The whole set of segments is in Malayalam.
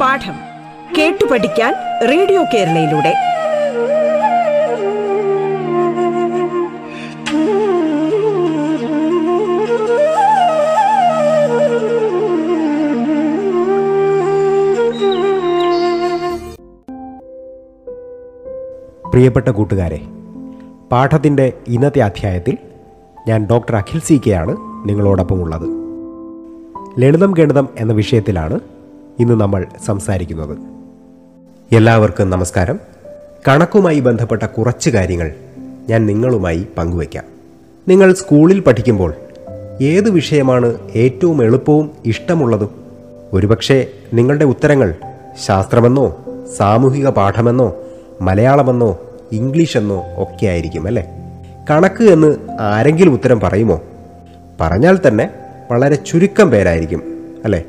പാഠം കേട്ടു പഠിക്കാൻ റേഡിയോ കേരളയിലൂടെ. പ്രിയപ്പെട്ട കൂട്ടുകാരെ പാഠത്തിന്റെ ഇന്നത്തെ അധ്യായത്തിൽ ഞാൻ ഡോക്ടർ അഖിൽ സി കെ ആണ് നിങ്ങളോടൊപ്പം ഉള്ളത് ലളിതം ഗണിതം എന്ന വിഷയത്തിലാണ് ഇന്ന് നമ്മൾ സംസാരിക്കുന്നത്. എല്ലാവർക്കും നമസ്കാരം. കണക്കുമായി ബന്ധപ്പെട്ട കുറച്ച് കാര്യങ്ങൾ ഞാൻ നിങ്ങളുമായി പങ്കുവയ്ക്കാം. നിങ്ങൾ സ്കൂളിൽ പഠിക്കുമ്പോൾ ഏത് വിഷയമാണ് ഏറ്റവും എളുപ്പവും ഇഷ്ടമുള്ളതും? ഒരുപക്ഷെ നിങ്ങളുടെ ഉത്തരങ്ങൾ ശാസ്ത്രമെന്നോ സാമൂഹിക പാഠമെന്നോ മലയാളമെന്നോ ഇംഗ്ലീഷെന്നോ ഒക്കെ ആയിരിക്കും അല്ലേ? കണക്ക് എന്ന് ആരെങ്കിലും ഉത്തരം പറയുമോ? പറഞ്ഞാൽ തന്നെ വളരെ ചുരുക്കം പേരായിരിക്കും അല്ലേ?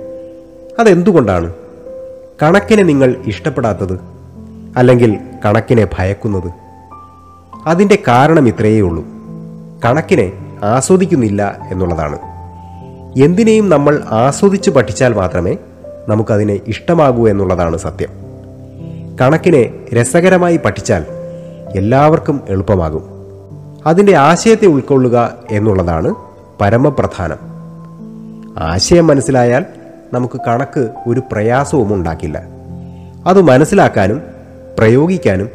അതെന്തുകൊണ്ടാണ്? കണക്കിനെ നിങ്ങൾ ഇഷ്ടപ്പെടാത്തത്? അല്ലെങ്കിൽ കണക്കിനെ ഭയക്കുന്നത്? അതിന്റെ കാരണം ഇത്രയേ ഉള്ളൂ. കണക്കിനെ ആസ്വദിക്കുന്നില്ല എന്നുള്ളതാണ്. എന്തിനേയും നമ്മൾ ആസ്വദിച്ച് പഠിച്ചാൽ മാത്രമേ നമുക്കതിനെ ഇഷ്ടമാകൂ എന്നുള്ളതാണ് സത്യം. കണക്കിനെ രസകരമായി പഠിച്ചാൽ എല്ലാവർക്കും എളുപ്പമാകും. അതിന്റെ ആശയത്തെ ഉൾക്കൊള്ളുക എന്നുള്ളതാണ് പരമപ്രധാനം. ആശയം മനസ്സിലായാൽ നമുക്ക് കണക്ക് ഒരു പ്രയാസവും ഉണ്ടാക്കില്ല. അത് മനസ്സിലാക്കാനും പ്രയോഗിക്കാനും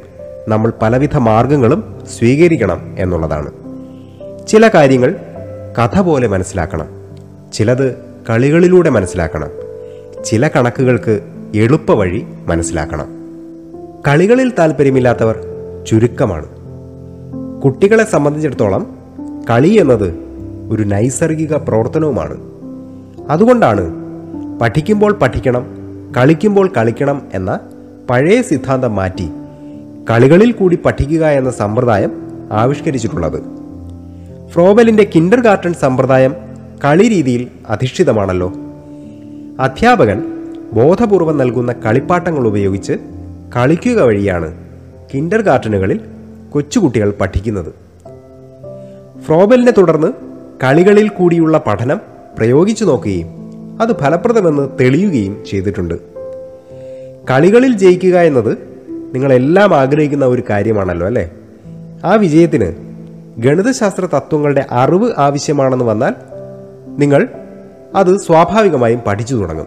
നമ്മൾ പലവിധ മാർഗങ്ങളും സ്വീകരിക്കണം എന്നുള്ളതാണ്. ചില കാര്യങ്ങൾ കഥ പോലെ മനസ്സിലാക്കണം. ചിലത് കളികളിലൂടെ മനസ്സിലാക്കണം. ചില കണക്കുകൾക്ക് എളുപ്പവഴി മനസ്സിലാക്കണം. കളികളിൽ താല്പര്യമില്ലാത്തവർ ചുരുക്കമാണ്. കുട്ടികളെ സംബന്ധിച്ചിടത്തോളം കളി എന്നത് ഒരു നൈസർഗിക പ്രവർത്തനവുമാണ്. അതുകൊണ്ടാണ് പഠിക്കുമ്പോൾ പഠിക്കണം കളിക്കുമ്പോൾ കളിക്കണം എന്ന പഴയ സിദ്ധാന്തം മാറ്റി കളികളിൽ കൂടി പഠിക്കുക എന്ന സമ്പ്രദായം ആവിഷ്കരിച്ചിട്ടുള്ളത്. ഫ്രോബലിന്റെ കിൻഡർ ഗാർട്ടൺ സമ്പ്രദായം കളി രീതിയിൽ അധിഷ്ഠിതമാണല്ലോ. അധ്യാപകൻ ബോധപൂർവം നൽകുന്ന കളിപ്പാട്ടങ്ങൾ ഉപയോഗിച്ച് കളിക്കുക വഴിയാണ് കിൻഡർ ഗാർട്ടനുകളിൽ കൊച്ചുകുട്ടികൾ പഠിക്കുന്നത്. ഫ്രോബലിനെ തുടർന്ന് കളികളിൽ കൂടിയുള്ള പഠനം പ്രയോഗിച്ചു നോക്കുകയും അത് ഫലപ്രദമെന്ന് തെളിയുകയും ചെയ്തിട്ടുണ്ട്. കളികളിൽ ജയിക്കുക എന്നത് നിങ്ങളെല്ലാം ആഗ്രഹിക്കുന്ന ഒരു കാര്യമാണല്ലോ അല്ലേ? ആ വിജയത്തിന് ഗണിതശാസ്ത്ര തത്വങ്ങളുടെ അറിവ് ആവശ്യമാണെന്ന് വന്നാൽ നിങ്ങൾ അത് സ്വാഭാവികമായും പഠിച്ചു തുടങ്ങും.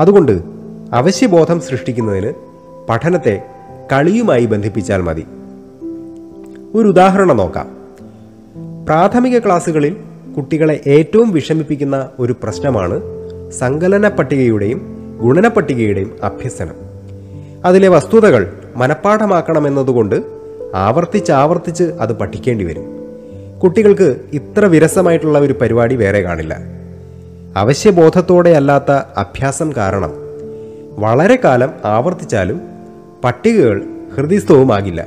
അതുകൊണ്ട് അവശ്യബോധം സൃഷ്ടിക്കുന്നതിന് പഠനത്തെ കളിയുമായി ബന്ധിപ്പിച്ചാൽ മതി. ഒരു ഉദാഹരണം നോക്കാം. പ്രാഥമിക ക്ലാസ്സുകളിൽ കുട്ടികളെ ഏറ്റവും വിഷമിപ്പിക്കുന്ന ഒരു പ്രശ്നമാണ് സങ്കലന പട്ടികയുടെയും ഗുണന പട്ടികയുടെയും അഭ്യസനം. അതിലെ വസ്തുതകൾ മനഃപ്പാഠമാക്കണമെന്നതുകൊണ്ട് ആവർത്തിച്ച് ആവർത്തിച്ച് അത് പഠിക്കേണ്ടി വരും. കുട്ടികൾക്ക് ഇത്ര വിരസമായിട്ടുള്ള ഒരു പരിപാടി വേറെ കാണില്ല. അവശ്യബോധത്തോടെ അല്ലാത്ത അഭ്യാസം കാരണം വളരെ കാലം ആവർത്തിച്ചാലും പട്ടികകൾ ഹൃദയസ്ഥവുമാകില്ല.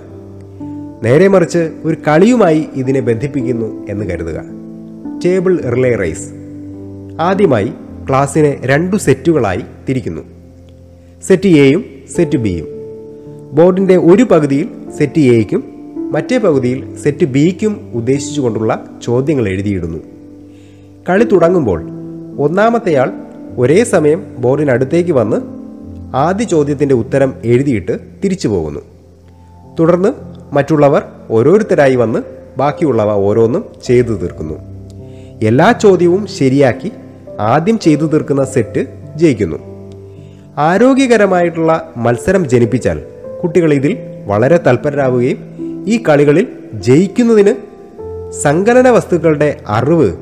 നേരെ മറിച്ച് ഒരു കളിയുമായി ഇതിനെ ബന്ധിപ്പിക്കുന്നു എന്ന് കരുതുക. Table relay race. ആദ്യമായി ക്ലാസ്സിനെ രണ്ടു സെറ്റുകളായി തിരിക്കുന്നു. സെറ്റ് എയും സെറ്റ് ബിയും ബോർഡിന്റെ ഒരു പകുതിയിൽ സെറ്റ് എയ്ക്കും മറ്റേ പകുതിയിൽ സെറ്റ് ബിക്കും ഉദ്ദേശിച്ചുകൊണ്ടുള്ള ചോദ്യങ്ങൾ എഴുതിയിടുന്നു. കളി തുടങ്ങുമ്പോൾ ഒന്നാമത്തെയാൾ ഒരേ സമയം ബോർഡിനടുത്തേക്ക് വന്ന് ആദ്യ ചോദ്യത്തിന്റെ ഉത്തരം എഴുതിയിട്ട് തിരിച്ചു പോകുന്നു. തുടർന്ന് മറ്റുള്ളവർ ഓരോരുത്തരായി വന്ന് ബാക്കിയുള്ളവ ഓരോന്നും ചെയ്തു തീർക്കുന്നു. എല്ലാ ചോദ്യവും ശരിയാക്കി ആദ്യം ചെയ്തു തീർക്കുന്ന സെറ്റ് ജയിക്കുന്നു. ആരോഗ്യകരമായിട്ടുള്ള മത്സരം ജനിപ്പിച്ചാൽ കുട്ടികൾ ഇതിൽ വളരെ തൽപരരാവുകയും ഈ കളികളിൽ ജയിക്കുന്നതിന് സങ്കലന വസ്തുക്കളുടെ അറിവ്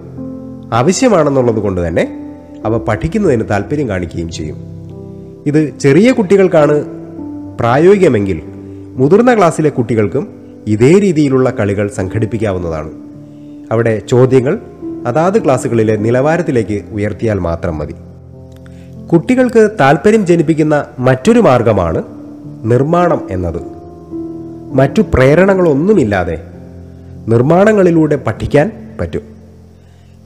ആവശ്യമാണെന്നുള്ളത് കൊണ്ട് തന്നെ അവ പഠിക്കുന്നതിന് താല്പര്യം കാണിക്കുകയും ചെയ്യും. ഇത് ചെറിയ കുട്ടികൾക്കാണ് പ്രായോഗികമെങ്കിൽ മുതിർന്ന ക്ലാസ്സിലെ കുട്ടികൾക്കും ഇതേ രീതിയിലുള്ള കളികൾ സംഘടിപ്പിക്കാവുന്നതാണ്. അവിടെ ചോദ്യങ്ങൾ അതാത് ക്ലാസ്സുകളിലെ നിലവാരത്തിലേക്ക് ഉയർത്തിയാൽ മാത്രം മതി. കുട്ടികൾക്ക് താല്പര്യം ജനിപ്പിക്കുന്ന മറ്റൊരു മാർഗമാണ് നിർമ്മാണം എന്നത്. മറ്റു പ്രേരണകളൊന്നുമില്ലാതെ നിർമ്മാണങ്ങളിലൂടെ പഠിക്കാൻ പറ്റും.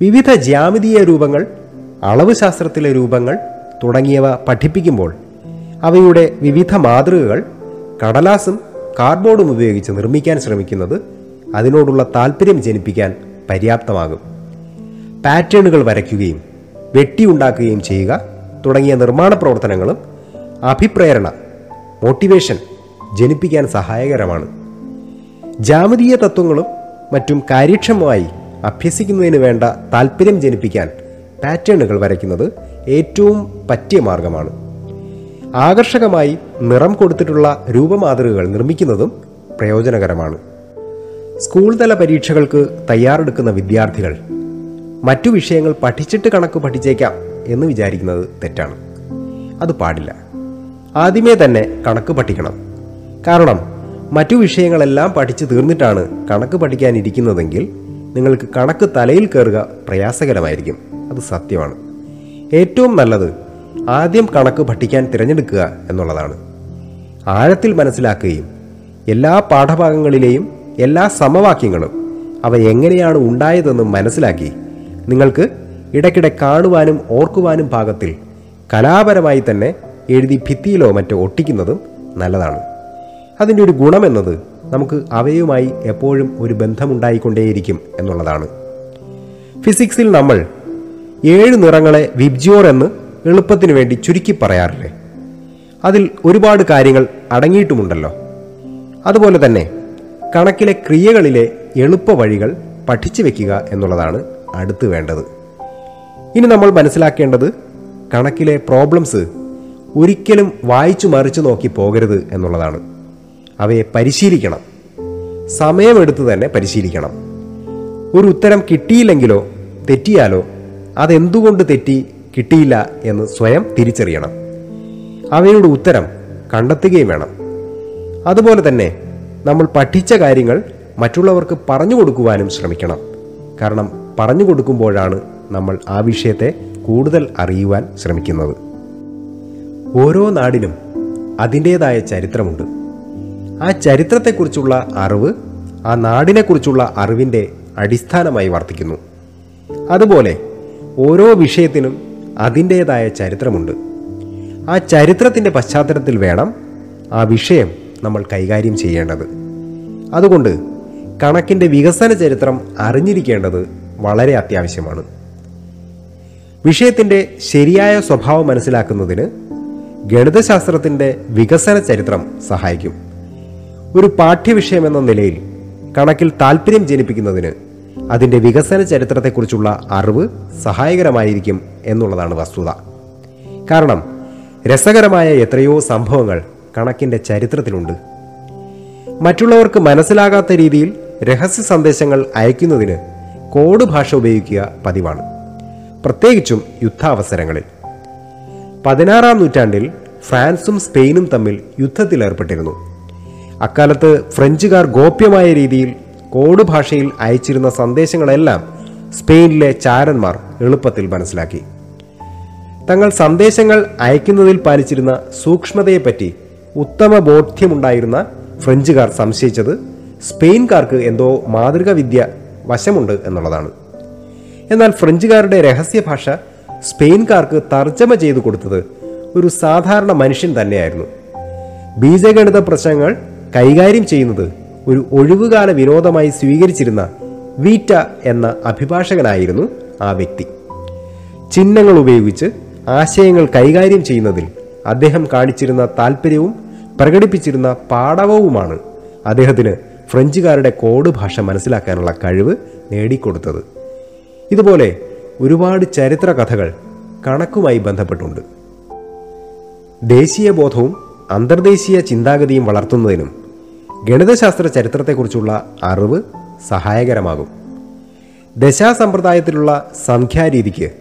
വിവിധ ജ്യാമിതീയ രൂപങ്ങൾ അളവ് ശാസ്ത്രത്തിലെ രൂപങ്ങൾ തുടങ്ങിയവ പഠിപ്പിക്കുമ്പോൾ അവയുടെ വിവിധ മാതൃകകൾ കടലാസും കാർഡ്ബോർഡും ഉപയോഗിച്ച് നിർമ്മിക്കാൻ ശ്രമിക്കുന്നത് അതിനോടുള്ള താല്പര്യം ജനിപ്പിക്കാൻ പര്യാപ്തമാകും. പാറ്റേണുകൾ വരയ്ക്കുകയും വെട്ടിയുണ്ടാക്കുകയും ചെയ്യുക തുടങ്ങിയ നിർമ്മാണ പ്രവർത്തനങ്ങളും അഭിപ്രേരണ മോട്ടിവേഷൻ ജനിപ്പിക്കാൻ സഹായകരമാണ്. ജാമതീയ തത്വങ്ങളും മറ്റും കാര്യക്ഷമമായി അഭ്യസിക്കുന്നതിന് വേണ്ട താല്പര്യം ജനിപ്പിക്കാൻ പാറ്റേണുകൾ വരയ്ക്കുന്നത് ഏറ്റവും പറ്റിയ മാർഗമാണ്. ആകർഷകമായി നിറം കൊടുത്തിട്ടുള്ള രൂപമാതൃകകൾ നിർമ്മിക്കുന്നതും പ്രയോജനകരമാണ്. സ്കൂൾ തല പരീക്ഷകൾക്ക് തയ്യാറെടുക്കുന്ന വിദ്യാർത്ഥികൾ മറ്റു വിഷയങ്ങൾ പഠിച്ചിട്ട് കണക്ക് പഠിച്ചേക്കാം എന്ന് വിചാരിക്കുന്നത് തെറ്റാണ്. അത് പാടില്ല. ആദ്യമേ തന്നെ കണക്ക് പഠിക്കണം. കാരണം മറ്റു വിഷയങ്ങളെല്ലാം പഠിച്ചു തീർന്നിട്ടാണ് കണക്ക് പഠിക്കാനിരിക്കുന്നതെങ്കിൽ നിങ്ങൾക്ക് കണക്ക് തലയിൽ കയറുക പ്രയാസകരമായിരിക്കും. അത് സത്യമാണ്. ഏറ്റവും നല്ലത് ആദ്യം കണക്ക് പഠിക്കാൻ തിരഞ്ഞെടുക്കുക എന്നുള്ളതാണ്. ആഴത്തിൽ മനസ്സിലാക്കുകയും എല്ലാ പാഠഭാഗങ്ങളിലെയും എല്ലാ സമവാക്യങ്ങളും അവ എങ്ങനെയാണ് ഉണ്ടായതെന്ന് മനസ്സിലാക്കി നിങ്ങൾക്ക് ഇടയ്ക്കിടെ കാണുവാനും ഓർക്കുവാനും പാകത്തിൽ കലാപരമായി തന്നെ എഴുതി ഭിത്തിയിലോ മറ്റോ ഒട്ടിക്കുന്നതും നല്ലതാണ്. അതിന്റെ ഒരു ഗുണമെന്നത് നമുക്ക് അവയുമായി എപ്പോഴും ഒരു ബന്ധമുണ്ടായിക്കൊണ്ടേയിരിക്കും എന്നുള്ളതാണ്. ഫിസിക്സിൽ നമ്മൾ ഏഴ് നിറങ്ങളെ വിബ്ജിയോർ എന്ന് എളുപ്പത്തിന് വേണ്ടി ചുരുക്കി പറയാറില്ലേ? അതിൽ ഒരുപാട് കാര്യങ്ങൾ അടങ്ങിയിട്ടുമുണ്ടല്ലോ. അതുപോലെ തന്നെ കണക്കിലെ ക്രിയകളിലെ എളുപ്പ വഴികൾ പഠിച്ചു വെക്കുക എന്നുള്ളതാണ് അടുത്ത് വേണ്ടത്. ഇനി നമ്മൾ മനസ്സിലാക്കേണ്ടത് കണക്കിലെ പ്രോബ്ലംസ് ഒരിക്കലും വായിച്ചു മറിച്ചു നോക്കി പോകരുത് എന്നുള്ളതാണ്. അവയെ പരിശീലിക്കണം. സമയമെടുത്ത് തന്നെ പരിശീലിക്കണം. ഒരു ഉത്തരം കിട്ടിയില്ലെങ്കിലോ തെറ്റിയാലോ അതെന്തുകൊണ്ട് തെറ്റി കിട്ടിയില്ല എന്ന് സ്വയം തിരിച്ചറിയണം. അവയുടെ ഉത്തരം കണ്ടെത്തുകയും വേണം. അതുപോലെ തന്നെ നമ്മൾ പഠിച്ച കാര്യങ്ങൾ മറ്റുള്ളവർക്ക് പറഞ്ഞു കൊടുക്കുവാനും ശ്രമിക്കണം. കാരണം പറഞ്ഞു കൊടുക്കുമ്പോഴാണ് നമ്മൾ ആ വിഷയത്തെ കൂടുതൽ അറിയുവാൻ ശ്രമിക്കുന്നത്. ഓരോ നാടിനും അതിന്റേതായ ചരിത്രമുണ്ട്. ആ ചരിത്രത്തെക്കുറിച്ചുള്ള അറിവ് ആ നാടിനെക്കുറിച്ചുള്ള അറിവിന്റെ അടിസ്ഥാനമായി വർത്തിക്കുന്നു. അതുപോലെ ഓരോ വിഷയത്തിനും അതിന്റേതായ ചരിത്രമുണ്ട്. ആ ചരിത്രത്തിന്റെ പശ്ചാത്തലത്തിൽ വേണം ആ വിഷയം നമ്മൾ കൈകാര്യം ചെയ്യേണ്ടത്. അതുകൊണ്ട് കണക്കിന്റെ വികസന ചരിത്രം അറിഞ്ഞിരിക്കേണ്ടത് വളരെ അത്യാവശ്യമാണ്. വിഷയത്തിന്റെ ശരിയായ സ്വഭാവം മനസ്സിലാക്കുന്നതിന് ഗണിതശാസ്ത്രത്തിന്റെ വികസന ചരിത്രം സഹായിക്കും. ഒരു പാഠ്യവിഷയം എന്ന നിലയിൽ കണക്കിൽ താല്പര്യം ജനിപ്പിക്കുന്നതിന് അതിന്റെ വികസന ചരിത്രത്തെക്കുറിച്ചുള്ള അറിവ് സഹായകരമായിരിക്കും എന്നുള്ളതാണ് വസ്തുത. കാരണം രസകരമായ എത്രയോ സംഭവങ്ങൾ കണക്കിന്റെ ചരിത്രത്തിലുണ്ട്. മറ്റുള്ളവർക്ക് മനസ്സിലാകാത്ത രീതിയിൽ രഹസ്യ സന്ദേശങ്ങൾ അയക്കുന്നതിന് കോഡ് ഭാഷ ഉപയോഗിക്കുക പതിവാണ്. പ്രത്യേകിച്ചും യുദ്ധാവസരങ്ങളിൽ. പതിനാറാം നൂറ്റാണ്ടിൽ ഫ്രാൻസും സ്പെയിനും തമ്മിൽ യുദ്ധത്തിലേർപ്പെട്ടിരുന്നു. അക്കാലത്ത് ഫ്രഞ്ചുകാർ ഗോപ്യമായ രീതിയിൽ കോഡ് ഭാഷയിൽ അയച്ചിരുന്ന സന്ദേശങ്ങളെല്ലാം സ്പെയിനിലെ ചാരന്മാർ എളുപ്പത്തിൽ മനസ്സിലാക്കി. തങ്ങൾ സന്ദേശങ്ങൾ അയക്കുന്നതിൽ പാലിച്ചിരുന്ന സൂക്ഷ്മതയെപ്പറ്റി ഉത്തമ ബോധ്യമുണ്ടായിരുന്ന ഫ്രഞ്ചുകാർ സംശയിച്ചത് സ്പെയിൻകാർക്ക് എന്തോ മാതൃക വിദ്യ വശമുണ്ട് എന്നുള്ളതാണ്. എന്നാൽ ഫ്രഞ്ചുകാരുടെ രഹസ്യ ഭാഷ സ്പെയിൻകാർക്ക് തർജമ ചെയ്തു കൊടുത്തത് ഒരു സാധാരണ മനുഷ്യൻ തന്നെയായിരുന്നു. ബീജഗണിത പ്രശ്നങ്ങൾ കൈകാര്യം ചെയ്യുന്നത് ഒരു ഒഴിവുകാല വിനോദമായി സ്വീകരിച്ചിരുന്ന വീറ്റ എന്ന അഭിഭാഷകനായിരുന്നു ആ വ്യക്തി. ചിഹ്നങ്ങൾ ഉപയോഗിച്ച് ആശയങ്ങൾ കൈകാര്യം ചെയ്യുന്നതിൽ അദ്ദേഹം കാണിച്ചിരുന്ന താല്പര്യവും പ്രകടിപ്പിച്ചിരുന്ന പാടവവുമാണ് അദ്ദേഹത്തിന് ഫ്രഞ്ചുകാരുടെ കോഡ് ഭാഷ മനസ്സിലാക്കാനുള്ള കഴിവ് നേടിക്കൊടുത്തത്. ഇതുപോലെ ഒരുപാട് ചരിത്ര കഥകൾ കണക്കുമായി ബന്ധപ്പെട്ടുണ്ട്. ദേശീയ ബോധവും അന്തർദേശീയ ചിന്താഗതിയും വളർത്തുന്നതിനും ഗണിതശാസ്ത്ര ചരിത്രത്തെക്കുറിച്ചുള്ള അറിവ് സഹായകരമാകും. ദശാസമ്പ്രദായത്തിലുള്ള സംഖ്യാരീതിക്ക്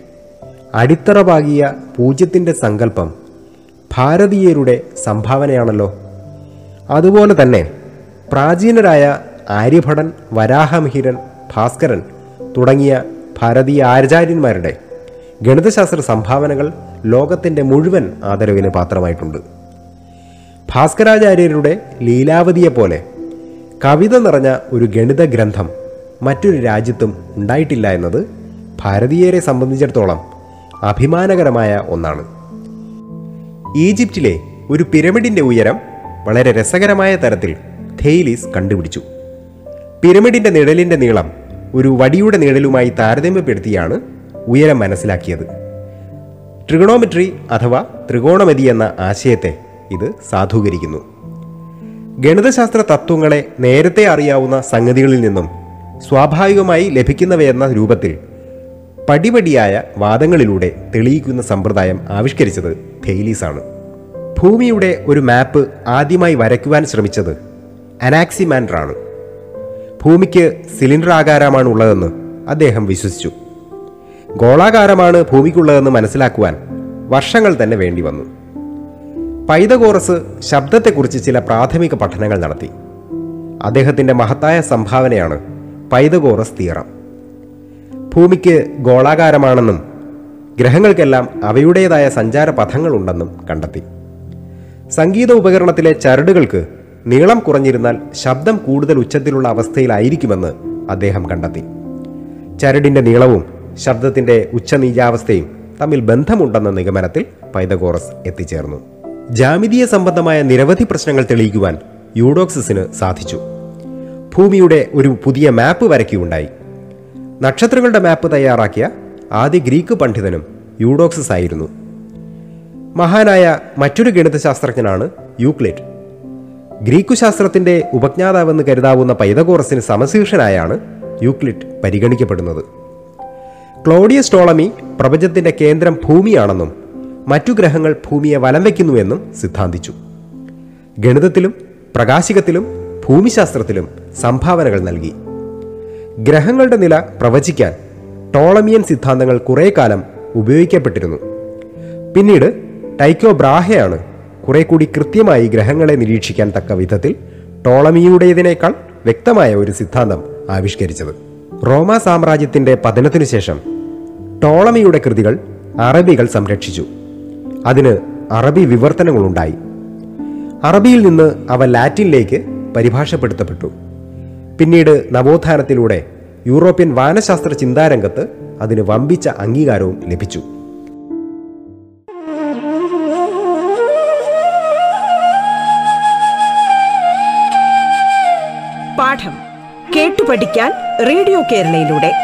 അടിത്തറ പാകിയ പൂജ്യത്തിന്റെ സങ്കല്പം ഭാരതീയരുടെ സംഭാവനയാണല്ലോ. അതുപോലെ തന്നെ പ്രാചീനരായ ആര്യഭടൻ വരാഹമിഹിരൻ ഭാസ്കരൻ തുടങ്ങിയ ഭാരതീയ ആചാര്യന്മാരുടെ ഗണിതശാസ്ത്ര സംഭാവനകൾ ലോകത്തിന്റെ മുഴുവൻ ആദരവിന് പാത്രമായിട്ടുണ്ട്. ഭാസ്കരാചാര്യരുടെ ലീലാവതിയെപ്പോലെ കവിത നിറഞ്ഞ ഒരു ഗണിത ഗ്രന്ഥം മറ്റൊരു രാജ്യത്തും ഉണ്ടായിട്ടില്ല എന്നത് ഭാരതീയരെ സംബന്ധിച്ചിടത്തോളം അഭിമാനകരമായ ഒന്നാണ്. ഈജിപ്തിലെ ഒരു പിരമിഡിന്റെ ഉയരം വളരെ രസകരമായ തരത്തിൽ ഥെയ്ലീസ് കണ്ടുപിടിച്ചു. പിരമിഡിന്റെ നിഴലിന്റെ നീളം ഒരു വടിയുടെ നിഴലുമായി താരതമ്യപ്പെടുത്തിയാണ് ഉയരം മനസ്സിലാക്കിയത്. ട്രിഗണോമെട്രി അഥവാ ത്രികോണമതി എന്ന ആശയത്തെ ഇത് സാധൂകരിക്കുന്നു. ഗണിതശാസ്ത്ര തത്വങ്ങളെ നേരത്തെ അറിയാവുന്ന സംഗതികളിൽ നിന്നും സ്വാഭാവികമായി ലഭിക്കുന്നവയെന്ന രൂപത്തിൽ പടിപടിയായ വാദങ്ങളിലൂടെ തെളിയിക്കുന്ന സമ്പ്രദായം ആവിഷ്കരിച്ചത് ഫെയിലീസാണ് ഭൂമിയുടെ ഒരു മാപ്പ് ആദ്യമായി വരയ്ക്കുവാൻ ശ്രമിച്ചത് അനാക്സിമാൻഡറാണ് ഭൂമിക്ക് സിലിണ്ടർ ആകാരമാണ് ഉള്ളതെന്ന് അദ്ദേഹം വിശ്വസിച്ചു. ഗോളാകാരമാണ് ഭൂമിക്കുള്ളതെന്ന് മനസ്സിലാക്കുവാൻ വർഷങ്ങൾ തന്നെ വേണ്ടി വന്നു പൈതകോറസ് ശബ്ദത്തെക്കുറിച്ച് ചില പ്രാഥമിക പഠനങ്ങൾ നടത്തി. അദ്ദേഹത്തിന്റെ മഹത്തായ സംഭാവനയാണ് പൈതകോറസ് തീറം ഭൂമിക്ക് ഗോളാകാരമാണെന്നും ഗ്രഹങ്ങൾക്കെല്ലാം അവയുടേതായ സഞ്ചാര പഥങ്ങളുണ്ടെന്നും കണ്ടെത്തി. സംഗീത ഉപകരണത്തിലെ ചരടുകൾക്ക് നീളം കുറഞ്ഞിരുന്നാൽ ശബ്ദം കൂടുതൽ ഉച്ചത്തിലുള്ള അവസ്ഥയിലായിരിക്കുമെന്ന് അദ്ദേഹം കണ്ടെത്തി. ചരടിന്റെ നീളവും ശബ്ദത്തിന്റെ ഉച്ചനീചാവസ്ഥയും തമ്മിൽ ബന്ധമുണ്ടെന്ന നിഗമനത്തിൽ പൈതകോറസ് എത്തിച്ചേർന്നു. ജാമിതീയ സംബന്ധമായ നിരവധി പ്രശ്നങ്ങൾ തെളിയിക്കുവാൻ യൂഡോക്സിന് സാധിച്ചു. ഭൂമിയുടെ ഒരു പുതിയ മാപ്പ് വരയ്ക്കുകയുണ്ടായി. നക്ഷത്രങ്ങളുടെ മാപ്പ് തയ്യാറാക്കിയ ആദ്യ ഗ്രീക്ക് പണ്ഡിതനും യൂഡോക്സിസ് ആയിരുന്നു. മഹാനായ മറ്റൊരു ഗണിതശാസ്ത്രജ്ഞനാണ് യൂക്ലിഡ്. ഗ്രീക്കു ശാസ്ത്രത്തിന്റെ ഉപജ്ഞാതാവെന്ന് കരുതാവുന്ന പൈതകോറസിന് സമശീർഷനായാണ് യൂക്ലിഡ് പരിഗണിക്കപ്പെടുന്നത്. ക്ലോഡിയസ് ടോളമി പ്രപഞ്ചത്തിന്റെ കേന്ദ്രം ഭൂമിയാണെന്നും മറ്റു ഗ്രഹങ്ങൾ ഭൂമിയെ വലം വയ്ക്കുന്നുവെന്നും സിദ്ധാന്തിച്ചു. ഗണിതത്തിലും പ്രകാശികത്തിലും ഭൂമിശാസ്ത്രത്തിലും സംഭാവനകൾ നൽകി. ഗ്രഹങ്ങളുടെ നില പ്രവചിക്കാൻ ടോളമിയൻ സിദ്ധാന്തങ്ങൾ കുറേ കാലം ഉപയോഗിക്കപ്പെട്ടിരുന്നു. പിന്നീട് ടൈക്കോ ബ്രാഹയാണ് കുറെ കൂടി കൃത്യമായി ഗ്രഹങ്ങളെ നിരീക്ഷിക്കാൻ തക്ക വിധത്തിൽ ടോളമിയുടേതിനേക്കാൾ വ്യക്തമായ ഒരു സിദ്ധാന്തം ആവിഷ്കരിച്ചത്. റോമ സാമ്രാജ്യത്തിന്റെ പതനത്തിനു ശേഷം ടോളമിയുടെ കൃതികൾ അറബികൾ സംരക്ഷിച്ചു. അതിന് അറബി വിവർത്തനങ്ങളുണ്ടായി. അറബിയിൽ നിന്ന് അവ ലാറ്റിനിലേക്ക് പരിഭാഷപ്പെടുത്തപ്പെട്ടു. പിന്നീട് നവോത്ഥാനത്തിലൂടെ യൂറോപ്യൻ വാനശാസ്ത്ര ചിന്താരംഗത്ത് അതിന് വമ്പിച്ച അംഗീകാരവും ലഭിച്ചു. പാഠം കേട്ടു പഠിക്കാൻ റേഡിയോ കേരളയിലൂടെ.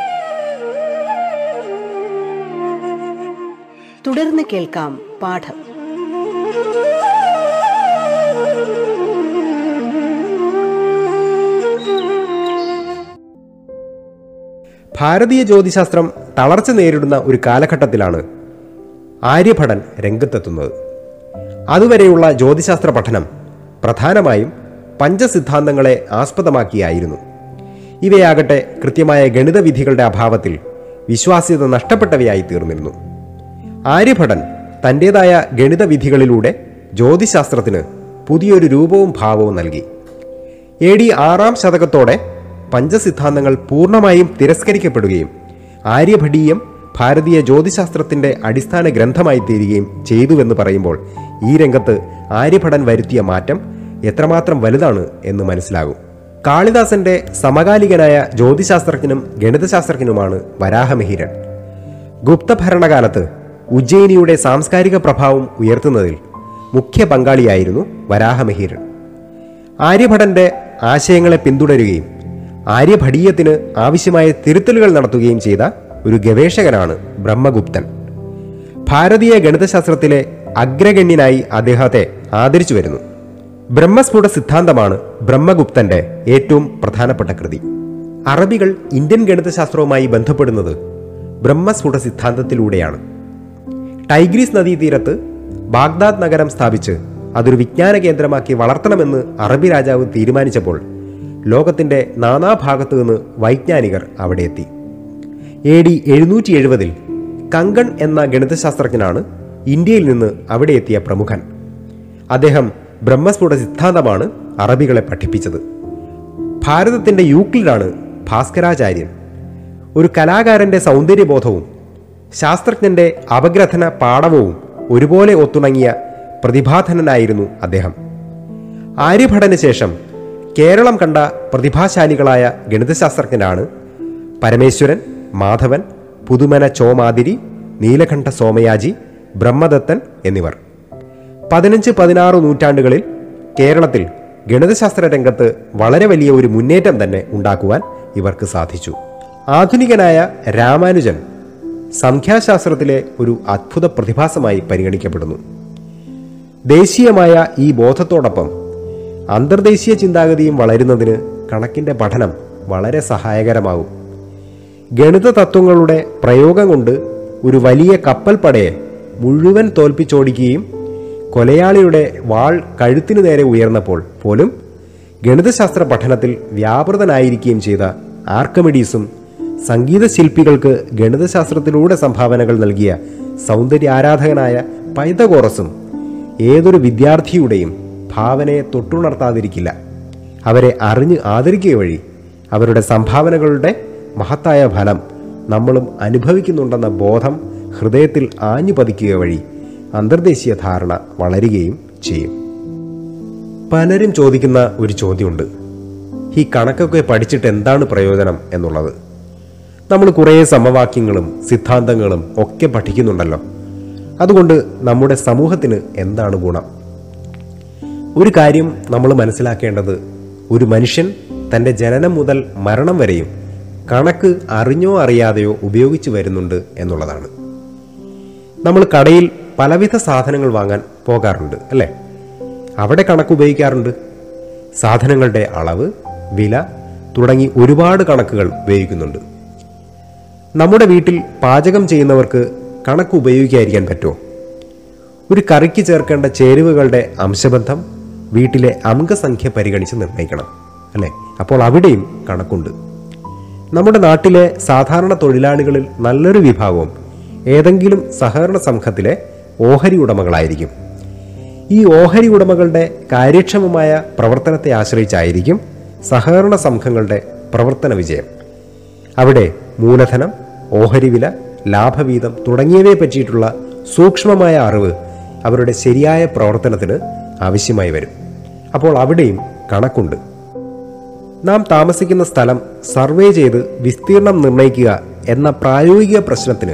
കേൾക്കാം പാഠം. ഭാരതീയ ജ്യോതിശാസ്ത്രം തളർച്ച നേരിടുന്ന ഒരു കാലഘട്ടത്തിലാണ് ആര്യഭടൻ രംഗത്തെത്തുന്നത്. അതുവരെയുള്ള ജ്യോതിശാസ്ത്ര പഠനം പ്രധാനമായും പഞ്ചസിദ്ധാന്തങ്ങളെ ആസ്പദമാക്കിയായിരുന്നു. ഇവയാകട്ടെ കൃത്യമായ ഗണിതവിധികളുടെ അഭാവത്തിൽ വിശ്വാസ്യത നഷ്ടപ്പെട്ടവയായി തീർന്നിരുന്നു. ആര്യഭടൻ തന്റെതായ ഗണിത വിധികളിലൂടെ ജ്യോതിശാസ്ത്രത്തിന് പുതിയൊരു രൂപവും ഭാവവും നൽകി. എ ഡി ആറാം ശതകത്തോടെ പഞ്ചസിദ്ധാന്തങ്ങൾ പൂർണമായും തിരസ്കരിക്കപ്പെടുകയും ആര്യഭടീയം ഭാരതീയ ജ്യോതിശാസ്ത്രത്തിന്റെ അടിസ്ഥാന ഗ്രന്ഥമായി തീരുകയും ചെയ്തുവെന്ന് പറയുമ്പോൾ ഈ രംഗത്ത് ആര്യഭടൻ വരുത്തിയ മാറ്റം എത്രമാത്രം വലുതാണ് എന്ന് മനസ്സിലാകും. കാളിദാസന്റെ സമകാലികനായ ജ്യോതിശാസ്ത്രജ്ഞനും ഗണിതശാസ്ത്രജ്ഞനുമാണ് വരാഹമിഹിരൻ. ഗുപ്ത ഭരണകാലത്ത് ഉജ്ജയിനിയുടെ സാംസ്കാരിക പ്രഭാവം ഉയർത്തുന്നതിൽ മുഖ്യ പങ്കാളിയായിരുന്നു വരാഹമിഹിരൻ. ആര്യഭടന്റെ ആശയങ്ങളെ പിന്തുടരുകയും ആര്യഭടീയത്തിന് ആവശ്യമായ തിരുത്തലുകൾ നടത്തുകയും ചെയ്ത ഒരു ഗവേഷകനാണ് ബ്രഹ്മഗുപ്തൻ. ഭാരതീയ ഗണിതശാസ്ത്രത്തിലെ അഗ്രഗണ്യനായി അദ്ദേഹത്തെ ആദരിച്ചു വരുന്നു. ബ്രഹ്മസ്ഫുട സിദ്ധാന്തമാണ് ബ്രഹ്മഗുപ്തന്റെ ഏറ്റവും പ്രധാനപ്പെട്ട കൃതി. അറബികൾ ഇന്ത്യൻ ഗണിതശാസ്ത്രവുമായി ബന്ധപ്പെടുന്നത് ബ്രഹ്മസ്ഫുട സിദ്ധാന്തത്തിലൂടെയാണ്. ടൈഗ്രീസ് നദീതീരത്ത് ബാഗ്ദാദ് നഗരം സ്ഥാപിച്ച് അതൊരു വിജ്ഞാന കേന്ദ്രമാക്കി വളർത്തണമെന്ന് അറബി രാജാവ് തീരുമാനിച്ചപ്പോൾ ലോകത്തിന്റെ നാനാഭാഗത്തു നിന്ന് വൈജ്ഞാനികർ അവിടെ എത്തി. എ ഡി എഴുന്നൂറ്റി എഴുപതിൽ കങ്കൺ എന്ന ഗണിതശാസ്ത്രജ്ഞനാണ് ഇന്ത്യയിൽ നിന്ന് അവിടെ എത്തിയ പ്രമുഖൻ. അദ്ദേഹം ബ്രഹ്മസ്ഫുട സിദ്ധാന്തമാണ് അറബികളെ പഠിപ്പിച്ചത്. ഭാരതത്തിന്റെ യൂക്ലിഡാണ് ഭാസ്കരാചാര്യൻ. ഒരു കലാകാരന്റെ സൗന്ദര്യബോധവും ശാസ്ത്രജ്ഞന്റെ അപഗ്രഥന പാടവവും ഒരുപോലെ ഒത്തുണങ്ങിയ പ്രതിഭാധനനായിരുന്നു അദ്ദേഹം. ആര്യഭടന് ശേഷം കേരളം കണ്ട പ്രതിഭാശാലികളായ ഗണിതശാസ്ത്രജ്ഞനാണ് പരമേശ്വരൻ മാധവൻ പുതുമന ചോമാതിരി നീലകണ്ഠ സോമയാജി ബ്രഹ്മദത്തൻ എന്നിവർ. പതിനഞ്ച് പതിനാറ് നൂറ്റാണ്ടുകളിൽ കേരളത്തിൽ ഗണിതശാസ്ത്ര രംഗത്ത് വളരെ വലിയ ഒരു മുന്നേറ്റം തന്നെ ഉണ്ടാക്കുവാൻ ഇവർക്ക് സാധിച്ചു. ആധുനികനായ രാമാനുജൻ സംഖ്യാശാസ്ത്രത്തിലെ ഒരു അത്ഭുത പ്രതിഭാസമായി പരിഗണിക്കപ്പെടുന്നു. ദേശീയമായ ഈ ബോധത്തോടൊപ്പം അന്തർദേശീയ ചിന്താഗതിയും വളരുന്നതിന് കണക്കിന്റെ പഠനം വളരെ സഹായകരമാകും. ഗണിത തത്വങ്ങളുടെ പ്രയോഗം കൊണ്ട് ഒരു വലിയ കപ്പൽ പടയെ മുഴുവൻ തോൽപ്പിച്ചോടിക്കുകയും കൊലയാളിയുടെ വാൾ കഴുത്തിനു നേരെ ഉയർന്നപ്പോൾ പോലും ഗണിതശാസ്ത്ര പഠനത്തിൽ വ്യാപൃതനായിരിക്കുകയും ചെയ്ത ആർക്കമിഡീസും സംഗീത ശില്പികൾക്ക് ഗണിതശാസ്ത്രത്തിലൂടെ സംഭാവനകൾ നൽകിയ സൗന്ദര്യ ആരാധകനായ പൈതകോറസും ഏതൊരു വിദ്യാർത്ഥിയുടെയും ഭാവനയെ തൊട്ടുണർത്താതിരിക്കില്ല. അവരെ അറിഞ്ഞ് ആദരിക്കുക വഴി അവരുടെ സംഭാവനകളുടെ മഹത്തായ ഫലം നമ്മളും അനുഭവിക്കുന്നുണ്ടെന്ന ബോധം ഹൃദയത്തിൽ ആഞ്ഞു പതിക്കുക വഴി അന്തർദേശീയ ധാരണ വളരുകയും ചെയ്യും. പലരും ചോദിക്കുന്ന ഒരു ചോദ്യമുണ്ട്. ഈ കണക്കൊക്കെ പഠിച്ചിട്ട് എന്താണ് പ്രയോജനം എന്നുള്ളത്? നമ്മൾ കുറേ സമവാക്യങ്ങളും സിദ്ധാന്തങ്ങളും ഒക്കെ പഠിക്കുന്നുണ്ടല്ലോ. അതുകൊണ്ട് നമ്മുടെ സമൂഹത്തിന് എന്താണ് ഗുണം? ഒരു കാര്യം നമ്മൾ മനസ്സിലാക്കേണ്ടത് ഒരു മനുഷ്യൻ തന്റെ ജനനം മുതൽ മരണം വരെയും കണക്ക് അറിഞ്ഞോ അറിയാതെയോ ഉപയോഗിച്ചു വരുന്നുണ്ട് എന്നുള്ളതാണ്. നമ്മൾ കടയിൽ പലവിധ സാധനങ്ങൾ വാങ്ങാൻ പോകാറുണ്ട് അല്ലേ? അവിടെ കണക്ക് ഉപയോഗിക്കാറുണ്ട്. സാധനങ്ങളുടെ അളവ് വില തുടങ്ങി ഒരുപാട് കണക്കുകൾ ഉപയോഗിക്കുന്നുണ്ട്. നമ്മുടെ വീട്ടിൽ പാചകം ചെയ്യുന്നവർക്ക് കണക്ക് ഉപയോഗിക്കാതിരിക്കാൻ പറ്റുമോ? ഒരു കറിക്ക് ചേർക്കേണ്ട ചേരുവകളുടെ അംശബന്ധം വീട്ടിലെ അംഗസംഖ്യ പരിഗണിച്ച് നിർണയിക്കണം അല്ലേ? അപ്പോൾ അവിടെയും കണക്കുണ്ട്. നമ്മുടെ നാട്ടിലെ സാധാരണ തൊഴിലാളികളിൽ നല്ലൊരു വിഭാഗവും ഏതെങ്കിലും സഹകരണ സംഘത്തിലെ ഓഹരി ഉടമകളായിരിക്കും. ഈ ഓഹരി ഉടമകളുടെ കാര്യക്ഷമമായ പ്രവർത്തനത്തെ ആശ്രയിച്ചായിരിക്കും സഹകരണ സംഘങ്ങളുടെ പ്രവർത്തന വിജയം. അവിടെ മൂലധനം ഓഹരി വില ലാഭവീതം തുടങ്ങിയവയെ പറ്റിയിട്ടുള്ള സൂക്ഷ്മമായ അറിവ് അവരുടെ ശരിയായ പ്രവർത്തനത്തിന് ആവശ്യമായി വരും. അപ്പോൾ അവിടെയും കണക്കുണ്ട്. നാം താമസിക്കുന്ന സ്ഥലം സർവേ ചെയ്ത് വിസ്തീർണം നിർണയിക്കുക എന്ന പ്രായോഗിക പ്രശ്നത്തിന്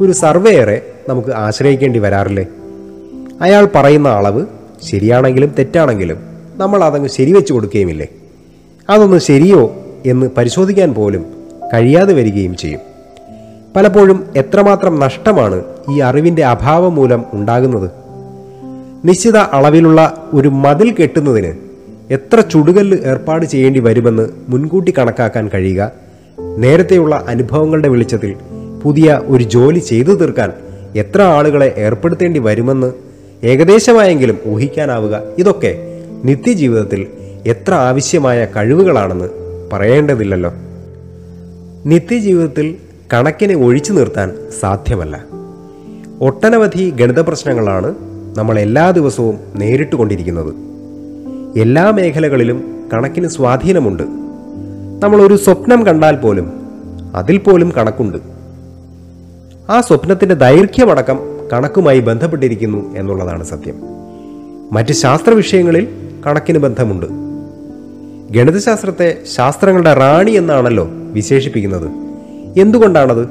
ഒരു സർവേയറെ നമുക്ക് ആശ്രയിക്കേണ്ടി വരാറില്ലേ? അയാൾ പറയുന്ന അളവ് ശരിയാണെങ്കിലും തെറ്റാണെങ്കിലും നമ്മൾ അതങ്ങ് ശരിവെച്ച് കൊടുക്കുകയുമില്ലേ? അതൊന്ന് ശരിയോ എന്ന് പരിശോധിക്കാൻ പോലും കഴിയാതെ വരികയും ചെയ്യും. പലപ്പോഴും എത്രമാത്രം നഷ്ടമാണ് ഈ അറിവിന്റെ അഭാവം മൂലം ഉണ്ടാകുന്നത്? നിശ്ചിത അളവിലുള്ള ഒരു മതിൽ കെട്ടുന്നതിന് എത്ര ചുടുകല്ല് ഏർപ്പാട് ചെയ്യേണ്ടി വരുമെന്ന് മുൻകൂട്ടി കണക്കാക്കാൻ കഴിയുക? നേരത്തെയുള്ള അനുഭവങ്ങളുടെ വെളിച്ചത്തിൽ പുതിയ ഒരു ജോലി ചെയ്തു തീർക്കാൻ എത്ര ആളുകളെ ഏർപ്പെടുത്തേണ്ടി വരുമെന്ന് ഏകദേശമായെങ്കിലും ഊഹിക്കാനാവുക? ഇതൊക്കെ നിത്യജീവിതത്തിൽ എത്ര ആവശ്യമായ കഴിവുകളാണെന്ന് പറയേണ്ടതില്ലല്ലോ. നിത്യജീവിതത്തിൽ കണക്കിനെ ഒഴിച്ചു നിർത്താൻ സാധ്യമല്ല. ഒട്ടനവധി ഗണിത പ്രശ്നങ്ങളാണ് നമ്മൾ എല്ലാ ദിവസവും നേരിട്ടുകൊണ്ടിരിക്കുന്നത് എല്ലാ മേഖലകളിലും കണക്കിന് സ്വാധീനമുണ്ട്. നമ്മൾ ഒരു സ്വപ്നം കണ്ടാൽ പോലും അതിൽ പോലും കണക്കുണ്ട്. ആ സ്വപ്നത്തിന്റെ ദൈർഘ്യമടക്കം കണക്കുമായി ബന്ധപ്പെട്ടിരിക്കുന്നു എന്നുള്ളതാണ് സത്യം. മറ്റ് ശാസ്ത്ര വിഷയങ്ങളിൽ കണക്കിന് ബന്ധമുണ്ട്. ഗണിതശാസ്ത്രത്തെ ശാസ്ത്രങ്ങളുടെ റാണി എന്നാണല്ലോ വിശേഷിപ്പിക്കുന്നത്. എന്തുകൊണ്ടാണത്?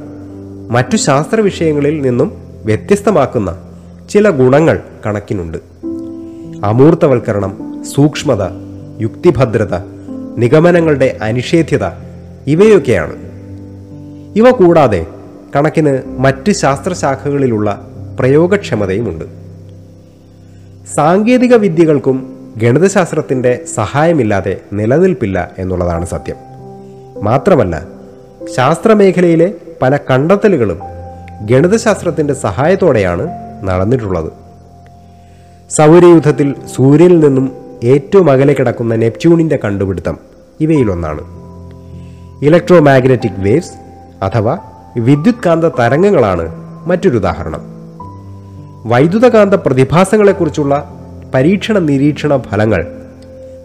മറ്റു ശാസ്ത്ര വിഷയങ്ങളിൽ നിന്നും വ്യത്യസ്തമാക്കുന്ന ചില ഗുണങ്ങൾ കണക്കിനുണ്ട്. അമൂർത്തവൽക്കരണം സൂക്ഷ്മത യുക്തിഭദ്രത നിഗമനങ്ങളുടെ അനിഷേധ്യത ഇവയൊക്കെയാണ്. ഇവ കൂടാതെ കണക്കിന് മറ്റ് ശാസ്ത്രശാഖകളിലുള്ള പ്രയോഗക്ഷമതയുമുണ്ട്. സാങ്കേതിക വിദ്യകൾക്കും ഗണിതശാസ്ത്രത്തിന്റെ സഹായമില്ലാതെ നിലനിൽപ്പില്ല എന്നുള്ളതാണ് സത്യം. മാത്രമല്ല ശാസ്ത്രമേഖലയിലെ പല കണ്ടെത്തലുകളും ഗണിതശാസ്ത്രത്തിന്റെ സഹായത്തോടെയാണ് നടന്നിട്ടുള്ളത്. സൗരയൂഥത്തിൽ സൂര്യനിൽ നിന്നും ഏറ്റവും അകലെ കിടക്കുന്ന നെപ്റ്റ്യൂണിന്റെ കണ്ടുപിടുത്തം ഇവയിലൊന്നാണ്. ഇലക്ട്രോ മാഗ്നറ്റിക് വേവ്സ് അഥവാ വിദ്യുത് കാന്ത തരംഗങ്ങളാണ് മറ്റൊരു ഉദാഹരണം വൈദ്യുതകാന്ത പ്രതിഭാസങ്ങളെക്കുറിച്ചുള്ള പരീക്ഷണ നിരീക്ഷണ ഫലങ്ങൾ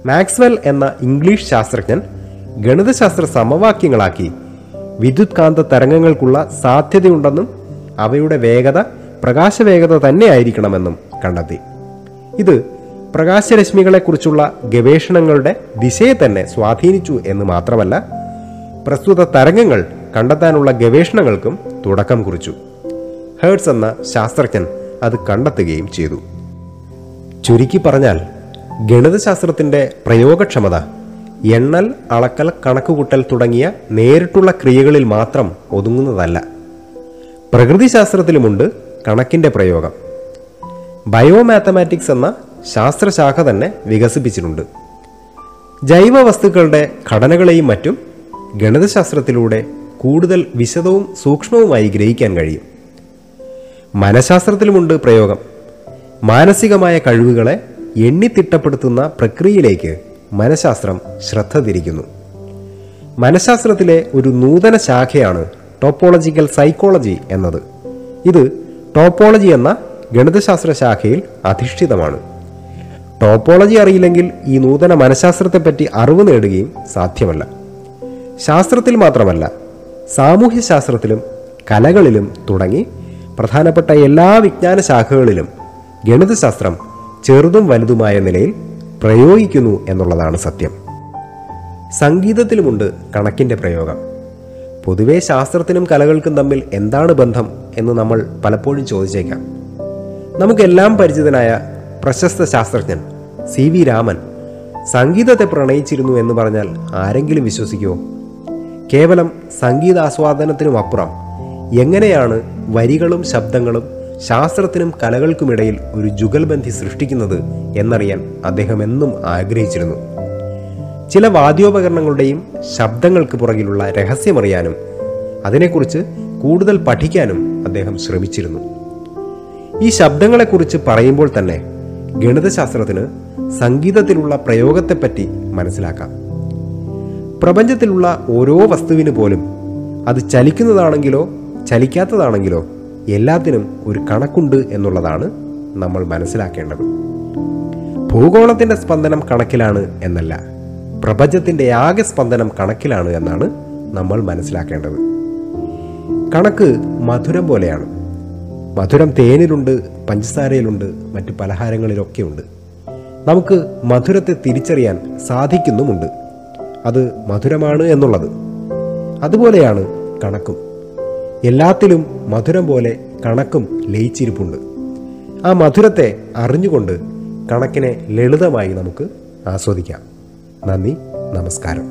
മാക്സ്വെൽ എന്ന ഇംഗ്ലീഷ് ശാസ്ത്രജ്ഞൻ ഗണിതശാസ്ത്ര സമവാക്യങ്ങളാക്കി വിദ്യുത് കാന്ത തരംഗങ്ങൾക്കുള്ള സാധ്യതയുണ്ടെന്നും അവയുടെ വേഗത പ്രകാശവേഗത തന്നെ ആയിരിക്കണമെന്നും കണ്ടെത്തി. ഇത് പ്രകാശരശ്മികളെക്കുറിച്ചുള്ള ഗവേഷണങ്ങളുടെ ദിശയെ തന്നെ സ്വാധീനിച്ചു എന്ന് മാത്രമല്ല പ്രസ്തുത തരംഗങ്ങൾ കണ്ടെത്താനുള്ള ഗവേഷണങ്ങൾക്കും തുടക്കം കുറിച്ചു. ഹേർട്സ് എന്ന ശാസ്ത്രജ്ഞൻ അത് കണ്ടെത്തുകയും ചെയ്തു. ചുരുക്കി പറഞ്ഞാൽ ഗണിതശാസ്ത്രത്തിന്റെ പ്രയോഗക്ഷമത എണ്ണൽ അളക്കൽ കണക്കുകൂട്ടൽ തുടങ്ങിയ നേരിട്ടുള്ള ക്രിയകളിൽ മാത്രം ഒതുങ്ങുന്നതല്ല. പ്രകൃതിശാസ്ത്രത്തിലുമുണ്ട് കണക്കിന്റെ പ്രയോഗം. ബയോമാത്തമാറ്റിക്സ് എന്ന ശാസ്ത്രശാഖ തന്നെ വികസിപ്പിച്ചിട്ടുണ്ട്. ജൈവ വസ്തുക്കളുടെ ഘടനകളെയും മറ്റും ഗണിതശാസ്ത്രത്തിലൂടെ കൂടുതൽ വിശദവും സൂക്ഷ്മവുമായി ഗ്രഹിക്കാൻ കഴിയും. മനഃശാസ്ത്രത്തിലുമുണ്ട് പ്രയോഗം. മാനസികമായ കഴിവുകളെ എണ്ണിത്തിട്ടപ്പെടുത്തുന്ന പ്രക്രിയയിലേക്ക് മനഃശാസ്ത്രം ശ്രദ്ധ തിരിക്കുന്നു. മനഃശാസ്ത്രത്തിലെ ഒരു നൂതന ശാഖയാണ് ടോപ്പോളജിക്കൽ സൈക്കോളജി എന്നത്. ഇത് ടോപ്പോളജി എന്ന ഗണിതശാസ്ത്ര ശാഖയിൽ അധിഷ്ഠിതമാണ്. ടോപ്പോളജി അറിയില്ലെങ്കിൽ ഈ നൂതന മനഃശാസ്ത്രത്തെപ്പറ്റി അറിവ് നേടുകയും സാധ്യമല്ല. ശാസ്ത്രത്തിൽ മാത്രമല്ല സാമൂഹ്യശാസ്ത്രത്തിലും കലകളിലും തുടങ്ങി പ്രധാനപ്പെട്ട എല്ലാ വിജ്ഞാന ശാഖകളിലും ഗണിതശാസ്ത്രം ചെറുതും വലുതുമായ നിലയിൽ പ്രയോഗിക്കുന്നു എന്നുള്ളതാണ് സത്യം. സംഗീതത്തിലുമുണ്ട് കണക്കിന്റെ പ്രയോഗം. പൊതുവേ ശാസ്ത്രത്തിനും കലകൾക്കും തമ്മിൽ എന്താണ് ബന്ധം എന്ന് നമ്മൾ പലപ്പോഴും ചോദിച്ചേക്കാം. നമുക്കെല്ലാം പരിചിതനായ പ്രശസ്ത ശാസ്ത്രജ്ഞൻ സി വി രാമൻ സംഗീതത്തെ പ്രണയിച്ചിരുന്നു എന്ന് പറഞ്ഞാൽ ആരെങ്കിലും വിശ്വസിക്കുമോ കേവലം സംഗീതാസ്വാദനത്തിനുമപ്പുറം എങ്ങനെയാണ് വരികളും ശബ്ദങ്ങളും ശാസ്ത്രത്തിനും കലകൾക്കുമിടയിൽ ഒരു ജുഗൽബന്ധി സൃഷ്ടിക്കുന്നത് എന്നറിയാൻ അദ്ദേഹം എന്നും ആഗ്രഹിച്ചിരുന്നു. ചില വാദ്യോപകരണങ്ങളുടെയും ശബ്ദങ്ങൾക്ക് പുറകിലുള്ള രഹസ്യമറിയാനും അതിനെക്കുറിച്ച് കൂടുതൽ പഠിക്കാനും അദ്ദേഹം ശ്രമിച്ചിരുന്നു. ഈ ശബ്ദങ്ങളെക്കുറിച്ച് പറയുമ്പോൾ തന്നെ ഗണിതശാസ്ത്രത്തിന് സംഗീതത്തിലുള്ള പ്രയോഗത്തെപ്പറ്റി മനസ്സിലാക്കാം. പ്രപഞ്ചത്തിലുള്ള ഓരോ വസ്തുവിന് പോലും അത് ചലിക്കുന്നതാണെങ്കിലോ ചലിക്കാത്തതാണെങ്കിലോ എല്ലാത്തിനും ഒരു കണക്കുണ്ട് എന്നുള്ളതാണ് നമ്മൾ മനസ്സിലാക്കേണ്ടത്. ഭൂഗോളത്തിന്റെ സ്പന്ദനം കണക്കിലാണ് എന്നല്ല പ്രപഞ്ചത്തിന്റെ ആകെ സ്പന്ദനം കണക്കിലാണ് എന്നാണ് നമ്മൾ മനസ്സിലാക്കേണ്ടത്. കണക്ക് മധുരം പോലെയാണ്. മധുരം തേനിലുണ്ട് പഞ്ചസാരയിലുണ്ട് മറ്റു പലഹാരങ്ങളിലൊക്കെ ഉണ്ട് നമുക്ക് മധുരത്തെ തിരിച്ചറിയാൻ സാധിക്കുന്നുമുണ്ട്. അത് മധുരമാണ് എന്നുള്ളത്. അതുപോലെയാണ് കണക്കും. എല്ലാത്തിലും മധുരം പോലെ കണക്കും ലയിച്ചിരിപ്പുണ്ട്. ആ മധുരത്തെ അറിഞ്ഞുകൊണ്ട് കണക്കിനെ ലളിതമായി നമുക്ക് ആസ്വദിക്കാം. നന്ദി നമസ്കാരം.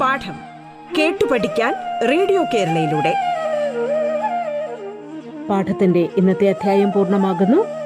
പാഠം കേട്ടു പഠിക്കാൻ റേഡിയോ കേരളയിലൂടെ. പാഠത്തിന്റെ ഇന്നത്തെ അധ്യായം പൂർണമാകുന്നു.